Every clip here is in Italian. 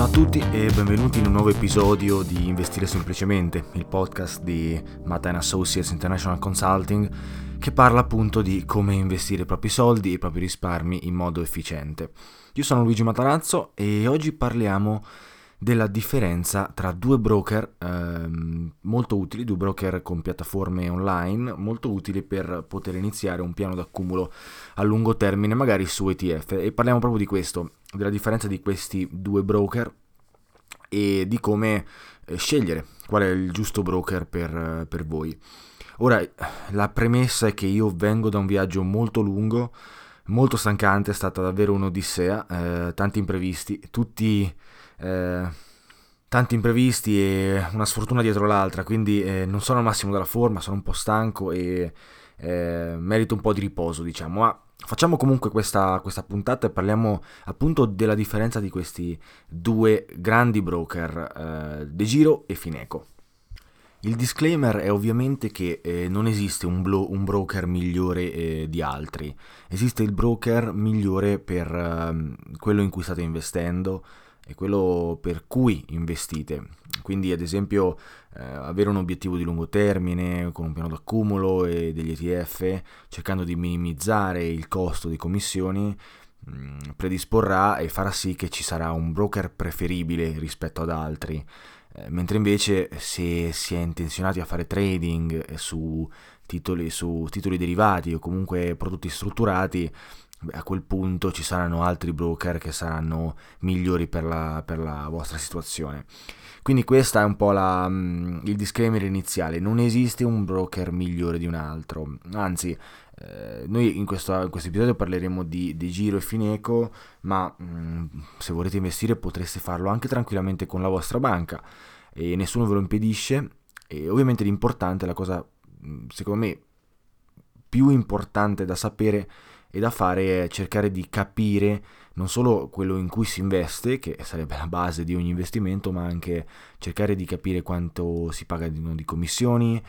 Ciao a tutti e benvenuti in un nuovo episodio di Investire Semplicemente, il podcast di Mata Associates International Consulting che parla appunto di come investire i propri soldi e i propri risparmi in modo efficiente. Io sono Luigi Matarazzo e oggi parliamo della differenza tra due broker ehm, molto utili, due broker con piattaforme online molto utili per poter iniziare un piano d'accumulo a lungo termine, magari su ETF. E parliamo proprio di questo, della differenza di questi due broker e di come eh, scegliere qual è il giusto broker per, per voi. Ora, la premessa è che io vengo da un viaggio molto lungo, molto stancante, è stata davvero un'odissea, eh, tanti imprevisti, tutti eh, tanti imprevisti e una sfortuna dietro l'altra, quindi eh, non sono al massimo della forma, sono un po' stanco e eh, merito un po' di riposo, diciamo. Ma facciamo comunque questa, questa puntata e parliamo appunto della differenza di questi due grandi broker, eh, De Giro e Fineco. Il disclaimer è ovviamente che eh, non esiste un, blo- un broker migliore eh, di altri, esiste il broker migliore per eh, quello in cui state investendo, è quello per cui investite. Quindi ad esempio eh, avere un obiettivo di lungo termine con un piano d'accumulo e degli ETF, cercando di minimizzare il costo di commissioni, mh, mm, predisporrà e farà sì che ci sarà un broker preferibile rispetto ad altri. Eh, mentre invece se si è intenzionati a fare trading su titoli, su titoli derivati o comunque prodotti strutturati, a quel punto ci saranno altri broker che saranno migliori per la, per la vostra situazione. Quindi questo è un po' la, mm, il disclaimer iniziale, non esiste un broker migliore di un altro, anzi eh, noi in questo, in questo, episodio parleremo di, di, Giro e Fineco, ma mm, se volete investire potreste farlo anche tranquillamente con la vostra banca. E nessuno ve lo impedisce. E ovviamente l'importante, la cosa mm, secondo me più importante da sapere e da fare è cercare di capire non solo quello in cui si investe, che sarebbe la base di ogni investimento, ma anche cercare di capire quanto si paga di, di commissioni,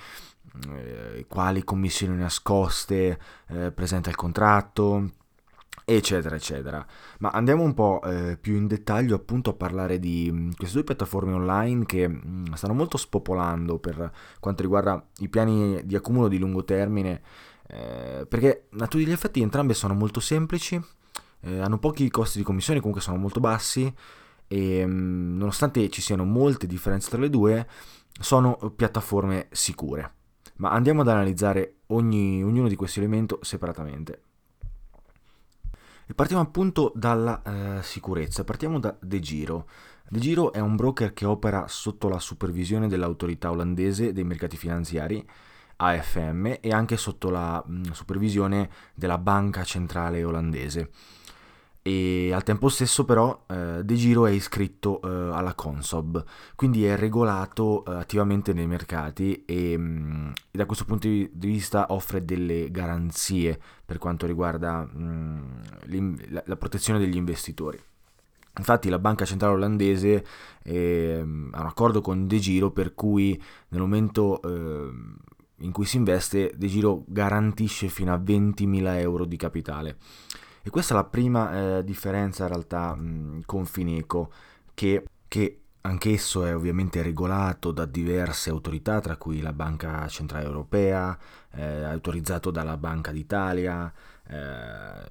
eh, quali commissioni nascoste eh, presenta il contratto, eccetera, eccetera. Ma andiamo un po' eh, più in dettaglio appunto a parlare di mm, queste due piattaforme online che mh, mm, stanno molto spopolando per quanto riguarda i piani di accumulo di lungo termine, eh, perché a tutti gli effetti entrambe sono molto semplici, eh, hanno pochi costi di commissione, comunque sono molto bassi e mh, mm, nonostante ci siano molte differenze tra le due, sono piattaforme sicure. Ma andiamo ad analizzare ogni, ognuno di questi elementi separatamente. E partiamo appunto dalla eh, sicurezza, partiamo da De Giro. De Giro è un broker che opera sotto la supervisione dell'autorità olandese dei mercati finanziari, AFM, e anche sotto la mm, supervisione della banca centrale olandese e al tempo stesso però eh, De Giro è iscritto eh, alla Consob, quindi è regolato eh, attivamente nei mercati e, mh, mm, e, da questo punto di vista offre delle garanzie per quanto riguarda mh, mm, la, la, protezione degli investitori. Infatti la banca centrale olandese ehm, ha un accordo con De Giro per cui nel momento ehm, in cui si investe De Giro garantisce fino a 20.000 euro di capitale. E questa è la prima eh, differenza in realtà mh, con Fineco, che, che anch'esso è ovviamente regolato da diverse autorità, tra cui la Banca Centrale Europea, eh, autorizzato dalla Banca d'Italia, eh,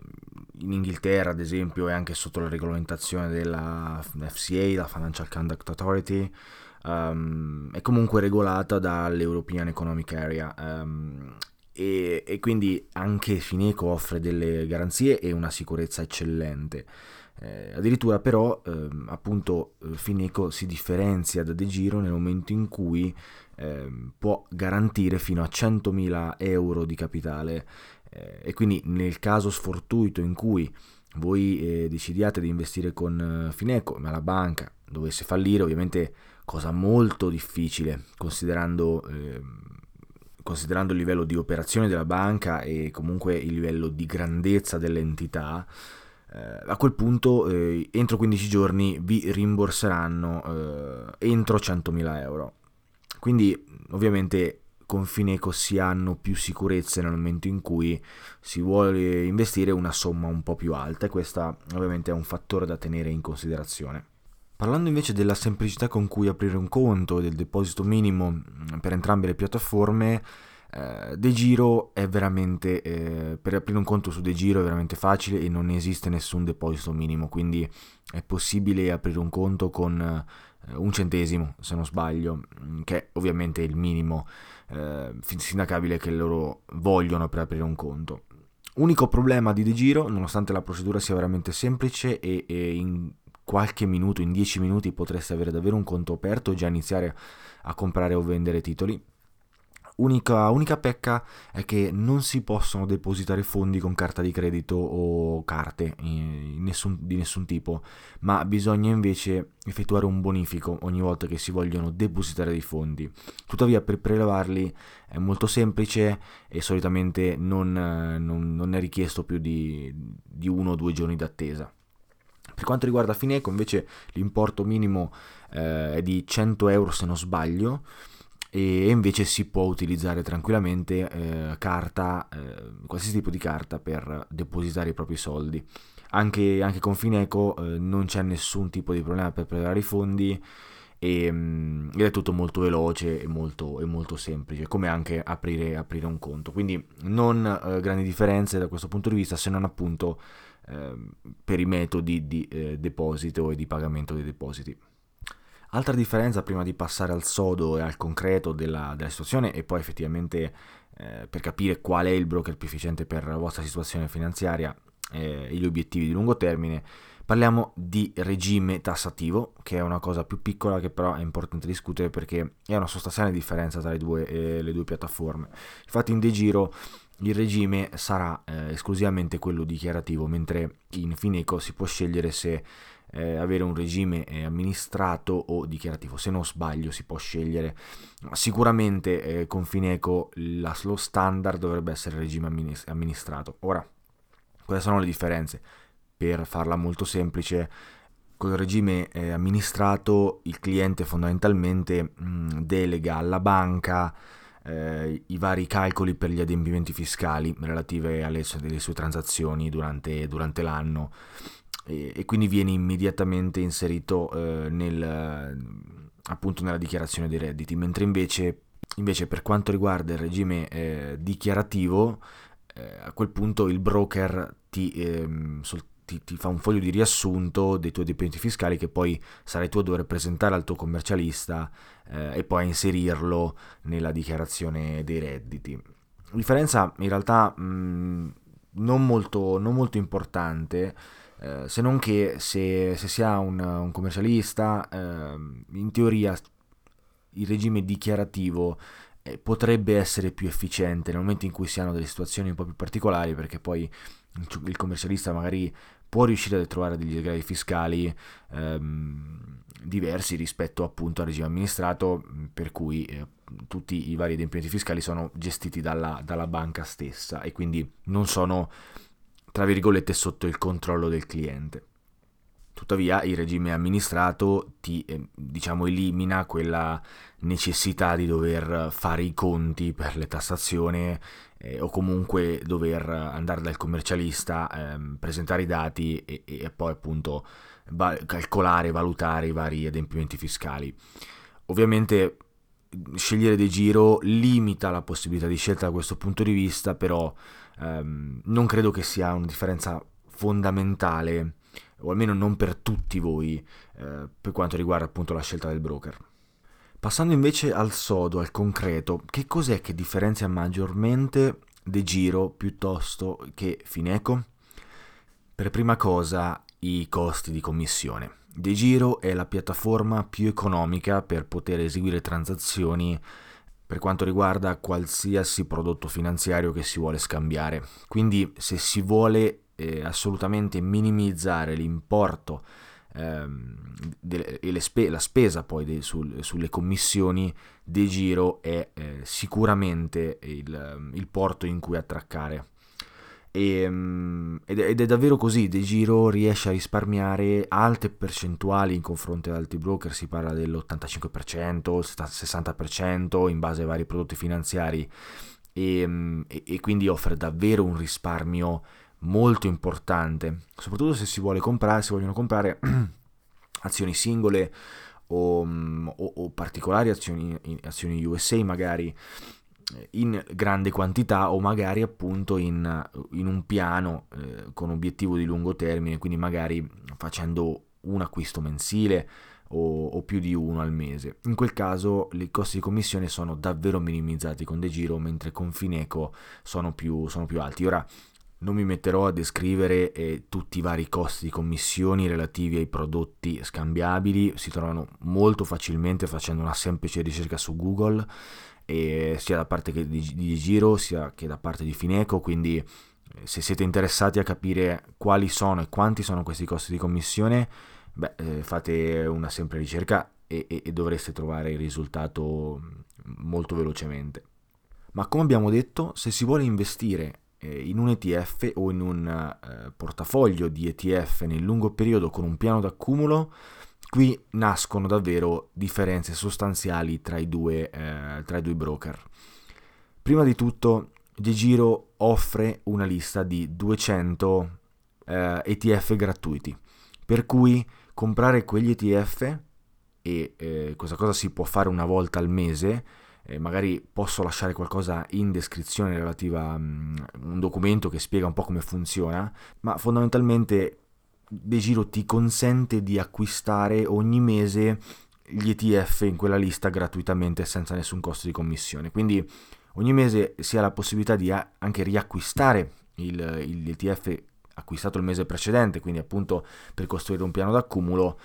in Inghilterra ad esempio è anche sotto la regolamentazione della FCA, la Financial Conduct Authority, um, è comunque regolata dall'European Economic Area um, e, e, quindi anche Fineco offre delle garanzie e una sicurezza eccellente. Eh, addirittura però eh, appunto Fineco si differenzia da De Giro nel momento in cui eh, può garantire fino a 100.000 euro di capitale eh, e quindi nel caso sfortuito in cui voi eh, decidiate di investire con eh, Fineco ma la banca dovesse fallire ovviamente cosa molto difficile considerando ehm, considerando il livello di operazione della banca e comunque il livello di grandezza dell'entità, eh, a quel punto eh, entro 15 giorni vi rimborseranno eh, entro 100.000 euro. Quindi ovviamente con Fineco si hanno più sicurezze nel momento in cui si vuole investire una somma un po' più alta e questo ovviamente è un fattore da tenere in considerazione. Parlando invece della semplicità con cui aprire un conto e del deposito minimo mm, per entrambe le piattaforme, eh, De Giro è veramente, eh, per aprire un conto su De Giro è veramente facile e non esiste nessun deposito minimo, quindi è possibile aprire un conto con eh, un centesimo, se non sbaglio, mm, che è ovviamente il minimo eh, sindacabile che loro vogliono per aprire un conto. Unico problema di De Giro, nonostante la procedura sia veramente semplice e, e in qualche minuto, in 10 minuti potreste avere davvero un conto aperto e già iniziare a comprare o vendere titoli. Unica, unica, pecca è che non si possono depositare fondi con carta di credito o carte nessun, di nessun tipo, ma bisogna invece effettuare un bonifico ogni volta che si vogliono depositare dei fondi. Tuttavia per prelevarli è molto semplice e solitamente non, non, non è richiesto più di, di uno o due giorni d'attesa. Per quanto riguarda Fineco invece l'importo minimo eh, è di 100 euro se non sbaglio e invece si può utilizzare tranquillamente eh, carta, eh, qualsiasi tipo di carta per depositare i propri soldi. Anche, anche con Fineco eh, non c'è nessun tipo di problema per prelevare i fondi e, mm, ed è tutto molto veloce e molto, e molto semplice, come anche aprire, aprire, un conto. Quindi non eh, grandi differenze da questo punto di vista, se non appunto per i metodi di eh, deposito e di pagamento dei depositi. Altra differenza prima di passare al sodo e al concreto della, della situazione e poi effettivamente eh, per capire qual è il broker più efficiente per la vostra situazione finanziaria eh, e gli obiettivi di lungo termine, parliamo di regime tassativo, che è una cosa più piccola che però è importante discutere perché è una sostanziale differenza tra le due, eh, le due piattaforme. Infatti in De Giro il regime sarà eh, esclusivamente quello dichiarativo, mentre in Fineco si può scegliere se eh, avere un regime eh, amministrato o dichiarativo. Se non sbaglio si può scegliere. Sicuramente eh, con Fineco la, lo standard dovrebbe essere il regime amministrato. Ora, quali sono le differenze? per farla molto semplice, col regime eh, amministrato il cliente fondamentalmente mh, delega alla banca eh, i vari calcoli per gli adempimenti fiscali relative alle, sue transazioni durante, durante l'anno. E, e, quindi viene immediatamente inserito eh, nel, appunto nella dichiarazione dei redditi, mentre invece, invece per quanto riguarda il regime eh, dichiarativo, eh, a quel punto il broker ti, ehm, sol- ti, ti, fa un foglio di riassunto dei tuoi adempimenti fiscali che poi sarai tu a dover presentare al tuo commercialista eh, e poi a inserirlo nella dichiarazione dei redditi. Differenza in realtà mh, non, molto, non molto importante, eh, se non che se, se si ha un, un commercialista, eh, in teoria il regime dichiarativo eh, potrebbe essere più efficiente nel momento in cui si hanno delle situazioni un po' più particolari, perché poi il commercialista magari può riuscire a trovare degli sgravi fiscali ehm, diversi rispetto appunto al regime amministrato, per cui eh, tutti i vari adempimenti fiscali sono gestiti dalla, dalla banca stessa e quindi non sono tra virgolette sotto il controllo del cliente. Tuttavia il regime amministrato ti eh, diciamo elimina quella necessità di dover fare i conti per le tassazioni eh, o comunque dover andare dal commercialista, eh, presentare i dati e, e poi appunto va- calcolare, valutare i vari adempimenti fiscali. Ovviamente scegliere De Giro limita la possibilità di scelta da questo punto di vista, però ehm, non credo che sia una differenza fondamentale, o almeno non per tutti voi, eh, per quanto riguarda appunto la scelta del broker. Passando invece al sodo, al concreto, che cos'è che differenzia maggiormente De Giro piuttosto che Fineco? Per prima cosa i costi di commissione. De Giro è la piattaforma più economica per poter eseguire transazioni per quanto riguarda qualsiasi prodotto finanziario che si vuole scambiare. Quindi se si vuole eh, assolutamente minimizzare l'importo ehm, de- e spe- la spesa poi de- sul- sulle commissioni, De Giro è eh, sicuramente il, il porto in cui attraccare. E, ehm, ed, è, ed, è, davvero così, De Giro riesce a risparmiare alte percentuali in confronto ad altri broker, si parla dell'85%, 60% in base ai vari prodotti finanziari ehm, e, e quindi offre davvero un risparmio molto importante, soprattutto se si vuole comprare, si vogliono comprare azioni singole o, o, o particolari azioni, azioni USA magari in grande quantità o magari appunto in, in un piano eh, con obiettivo di lungo termine, quindi magari facendo un acquisto mensile o, o, più di uno al mese. In quel caso i costi di commissione sono davvero minimizzati con De Giro, mentre con Fineco sono più, sono più alti. Ora non mi metterò a descrivere eh, tutti i vari costi di commissioni relativi ai prodotti scambiabili, si trovano molto facilmente facendo una semplice ricerca su Google sia da parte di, di Giro sia che da parte di Fineco, quindi eh, se siete interessati a capire quali sono e quanti sono questi costi di commissione, beh, eh, fate una semplice ricerca e, e, e dovreste trovare il risultato mm, molto velocemente. Ma come abbiamo detto, se si vuole investire eh, in un ETF o in un eh, portafoglio di ETF nel lungo periodo con un piano d'accumulo, Qui nascono davvero differenze sostanziali tra i due, eh, tra i due broker. Prima di tutto, De Giro offre una lista di 200 eh, ETF gratuiti, per cui comprare quegli ETF, e eh, questa cosa si può fare una volta al mese, eh, magari posso lasciare qualcosa in descrizione relativa a um, un documento che spiega un po' come funziona, ma fondamentalmente De Giro ti consente di acquistare ogni mese gli ETF in quella lista gratuitamente senza nessun costo di commissione. Quindi ogni mese si ha la possibilità di anche riacquistare il, il ETF acquistato il mese precedente, quindi appunto per costruire un piano d'accumulo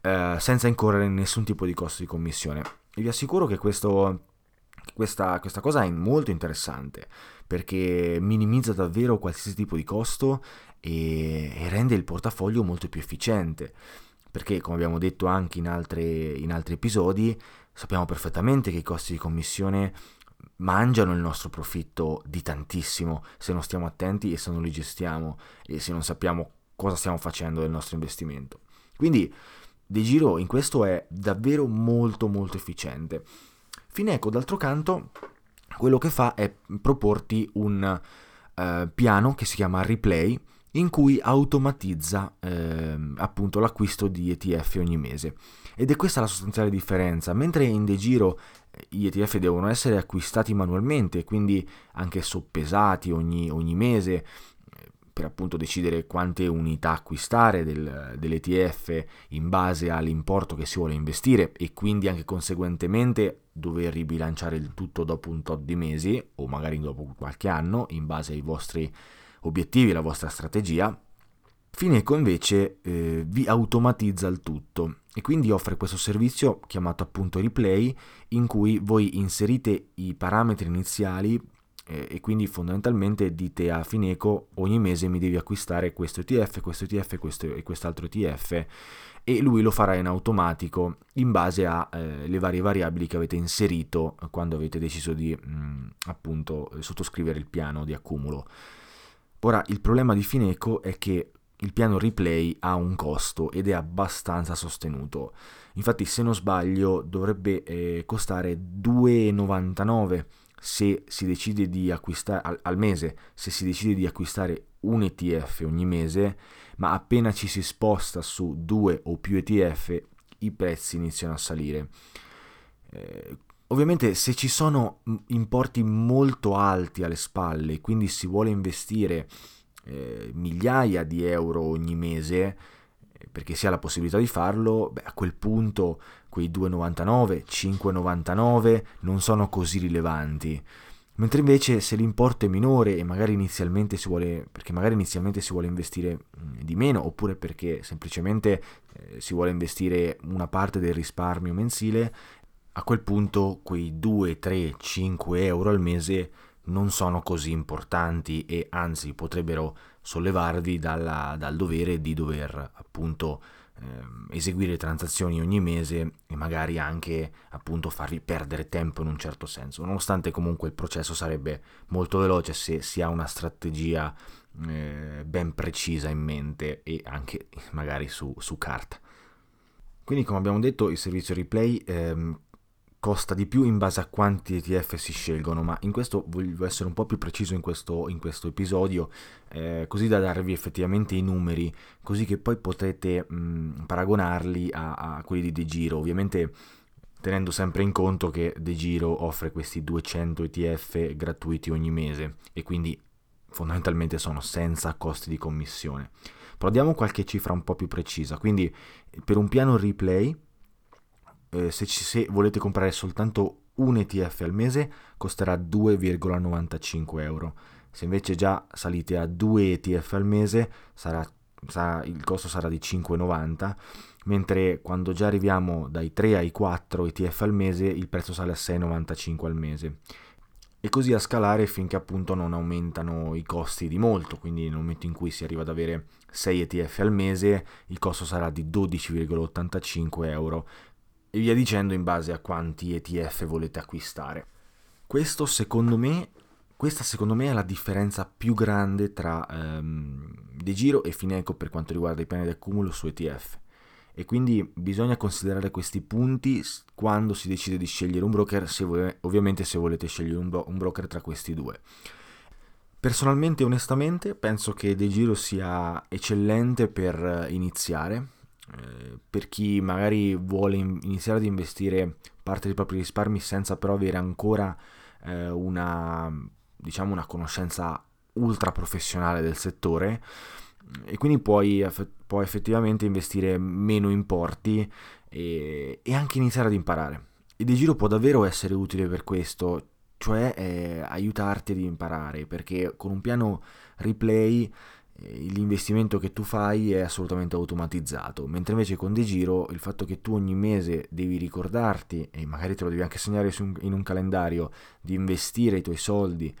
eh, senza incorrere in nessun tipo di costo di commissione. E vi assicuro che questo, questa, questa cosa è molto interessante perché minimizza davvero qualsiasi tipo di costo e, e rende il portafoglio molto più efficiente perché come abbiamo detto anche in, altre, in altri episodi sappiamo perfettamente che i costi di commissione mangiano il nostro profitto di tantissimo se non stiamo attenti e se non li gestiamo e se non sappiamo cosa stiamo facendo del nostro investimento. Quindi De Giro in questo è davvero molto molto efficiente. Fineco d'altro canto quello che fa è proporti un uh, piano che si chiama Replay in cui automatizza eh, appunto l'acquisto di ETF ogni mese. Ed è questa la sostanziale differenza. Mentre in De Giro eh, gli ETF devono essere acquistati manualmente, quindi anche soppesati ogni, ogni mese, per appunto decidere quante unità acquistare del, dell'ETF in base all'importo che si vuole investire e quindi anche conseguentemente dover ribilanciare il tutto dopo un tot di mesi o magari dopo qualche anno in base ai vostri obiettivi, alla vostra strategia. Fineco invece eh, vi automatizza il tutto e quindi offre questo servizio chiamato appunto replay in cui voi inserite i parametri iniziali e quindi fondamentalmente dite a Fineco ogni mese mi devi acquistare questo ETF, questo ETF questo, e quest'altro ETF e lui lo farà in automatico in base alle eh, varie variabili che avete inserito quando avete deciso di mh, mm, appunto sottoscrivere il piano di accumulo. Ora il problema di Fineco è che il piano replay ha un costo ed è abbastanza sostenuto. Infatti, se non sbaglio, dovrebbe eh, costare 2,99 se si decide di acquistare al, al, mese, se si decide di acquistare un ETF ogni mese, ma appena ci si sposta su due o più ETF i prezzi iniziano a salire. Eh, ovviamente se ci sono importi molto alti alle spalle, quindi si vuole investire eh, migliaia di euro ogni mese, eh, perché si ha la possibilità di farlo, beh, a quel punto quei 2,99, 5,99 non sono così rilevanti. Mentre invece se l'importo è minore e magari inizialmente si vuole, perché magari inizialmente si vuole investire mm, di meno oppure perché semplicemente eh, si vuole investire una parte del risparmio mensile, a quel punto quei 2, 3, 5 euro al mese non sono così importanti e anzi potrebbero sollevarvi dalla, dal dovere di dover appunto Ehm, eseguire transazioni ogni mese e magari anche appunto farvi perdere tempo in un certo senso, nonostante comunque il processo sarebbe molto veloce se si ha una strategia eh, ben precisa in mente e anche magari su, su carta. Quindi come abbiamo detto il servizio replay ehm, costa di più in base a quanti ETF si scelgono, ma in questo voglio essere un po' più preciso in questo, in questo episodio, eh, così da darvi effettivamente i numeri, così che poi potrete mh, paragonarli a, a, quelli di De Giro, ovviamente tenendo sempre in conto che De Giro offre questi 200 ETF gratuiti ogni mese e quindi fondamentalmente sono senza costi di commissione. Però diamo qualche cifra un po' più precisa, quindi per un piano replay eh, se, ci, se volete comprare soltanto un ETF al mese costerà 2,95 euro. Se invece già salite a 2 ETF al mese sarà, sarà, il costo sarà di 5,90 mentre quando già arriviamo dai 3 ai 4 ETF al mese il prezzo sale a 6,95 al mese e così a scalare finché appunto non aumentano i costi di molto, quindi nel momento in cui si arriva ad avere 6 ETF al mese il costo sarà di 12,85 euro e via dicendo in base a quanti ETF volete acquistare. Questo secondo me, questa secondo me è la differenza più grande tra ehm, De Giro e Fineco per quanto riguarda i piani di accumulo su ETF. E quindi bisogna considerare questi punti quando si decide di scegliere un broker, se vuole, ovviamente se volete scegliere un, bro- un broker tra questi due. Personalmente, onestamente, penso che De Giro sia eccellente per iniziare, per chi magari vuole iniziare ad investire parte dei propri risparmi senza però avere ancora eh, una, diciamo una conoscenza ultra professionale del settore e quindi puoi, puoi effettivamente investire meno importi e, e, anche iniziare ad imparare. Il De Giro può davvero essere utile per questo, cioè eh, aiutarti ad imparare, perché con un piano replay l'investimento che tu fai è assolutamente automatizzato, mentre invece con De Giro il fatto che tu ogni mese devi ricordarti, e magari te lo devi anche segnare in un calendario, di investire i tuoi soldi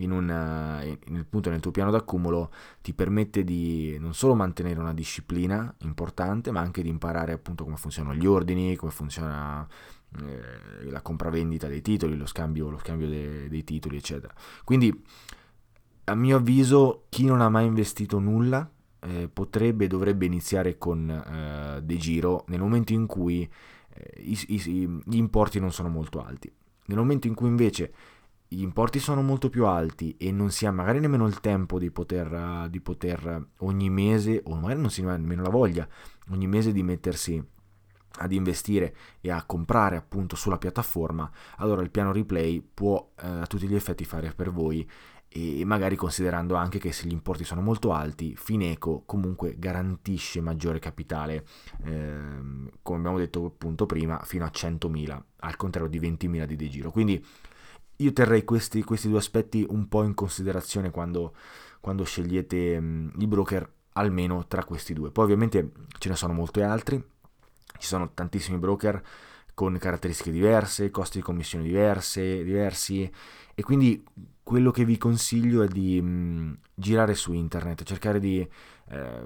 in un, in, appunto nel tuo piano d'accumulo ti permette di non solo mantenere una disciplina importante, ma anche di imparare appunto come funzionano gli ordini, come funziona eh, la compravendita dei titoli, lo scambio, lo scambio de, dei titoli, eccetera. Quindi a mio avviso chi non ha mai investito nulla eh, potrebbe e dovrebbe iniziare con eh, De Giro nel momento in cui eh, i, i, gli importi non sono molto alti. Nel momento in cui invece gli importi sono molto più alti e non si ha magari nemmeno il tempo di poter, di poter ogni mese, o magari non si ha nemmeno la voglia, ogni mese di mettersi ad investire e a comprare appunto sulla piattaforma, allora il piano replay può eh, a tutti gli effetti fare per voi e magari considerando anche che se gli importi sono molto alti, Fineco comunque garantisce maggiore capitale, ehm, come abbiamo detto appunto prima, fino a 100.000, al contrario di 20.000 di De Giro. Quindi io terrei questi, questi, due aspetti un po' in considerazione quando, quando scegliete mh, i broker, almeno tra questi due. Poi ovviamente ce ne sono molti altri, ci sono tantissimi broker con caratteristiche diverse, costi di commissione diverse, diversi e quindi quello che vi consiglio è di mh, girare su internet, cercare di eh,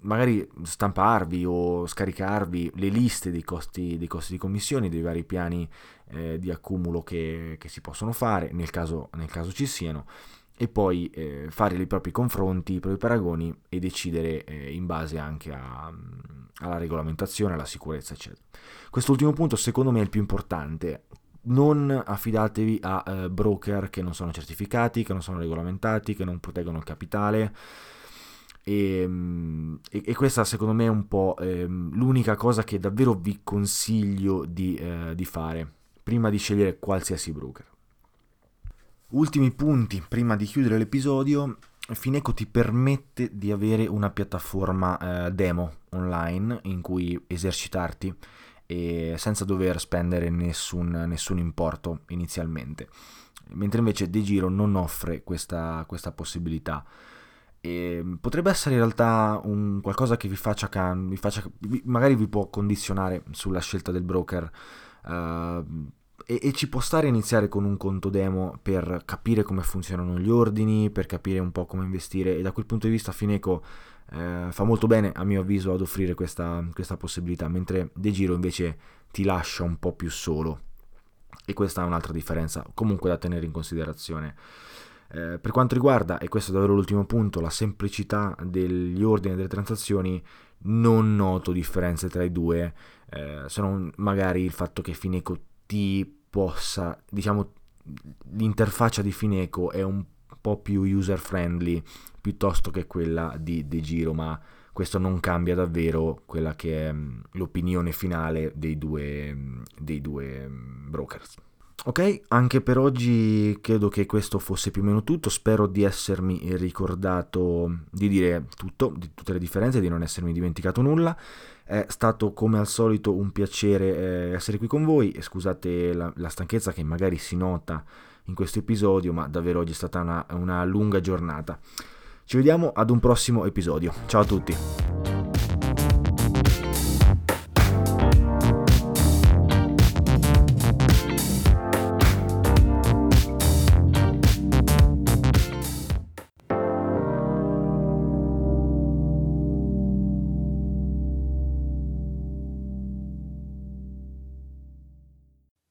magari stamparvi o scaricarvi le liste dei costi, dei costi di commissione, dei vari piani eh, di accumulo che, che, si possono fare, nel caso, nel caso ci siano, e poi eh, fare i propri confronti, i propri paragoni e decidere eh, in base anche a, alla regolamentazione, alla sicurezza, eccetera. Quest'ultimo punto secondo me è il più importante. Non affidatevi a eh, broker che non sono certificati, che non sono regolamentati, che non proteggono il capitale. Ehm, e, e, questa secondo me è un po' eh, l'unica cosa che davvero vi consiglio di, eh, di fare prima di scegliere qualsiasi broker. Ultimi punti prima di chiudere l'episodio. Fineco ti permette di avere una piattaforma eh, demo online in cui esercitarti e senza dover spendere nessun, nessun importo inizialmente, mentre invece De Giro non offre questa, questa possibilità. E potrebbe essere in realtà un qualcosa che vi faccia, vi faccia, magari vi può condizionare sulla scelta del broker. Uh, e, e, ci può stare iniziare con un conto demo per capire come funzionano gli ordini, per capire un po' come investire e da quel punto di vista Fineco eh, fa molto bene a mio avviso ad offrire questa, questa possibilità, mentre De Giro invece ti lascia un po' più solo e questa è un'altra differenza comunque da tenere in considerazione. Eh, per quanto riguarda, e questo è davvero l'ultimo punto, la semplicità degli ordini e delle transazioni, non noto differenze tra i due, eh, se non magari il fatto che Fineco ti possa, diciamo, l'interfaccia di Fineco è un po' più user friendly piuttosto che quella di De Giro, ma questo non cambia davvero quella che è mm, l'opinione finale dei due, mm, dei due mm, brokers. Ok, anche per oggi credo che questo fosse più o meno tutto, spero di essermi ricordato di dire tutto, di tutte le differenze, di non essermi dimenticato nulla. È stato come al solito un piacere eh, essere qui con voi e scusate la, la, stanchezza che magari si nota in questo episodio, ma davvero oggi è stata una, una lunga giornata. Ci vediamo ad un prossimo episodio. Ciao a tutti.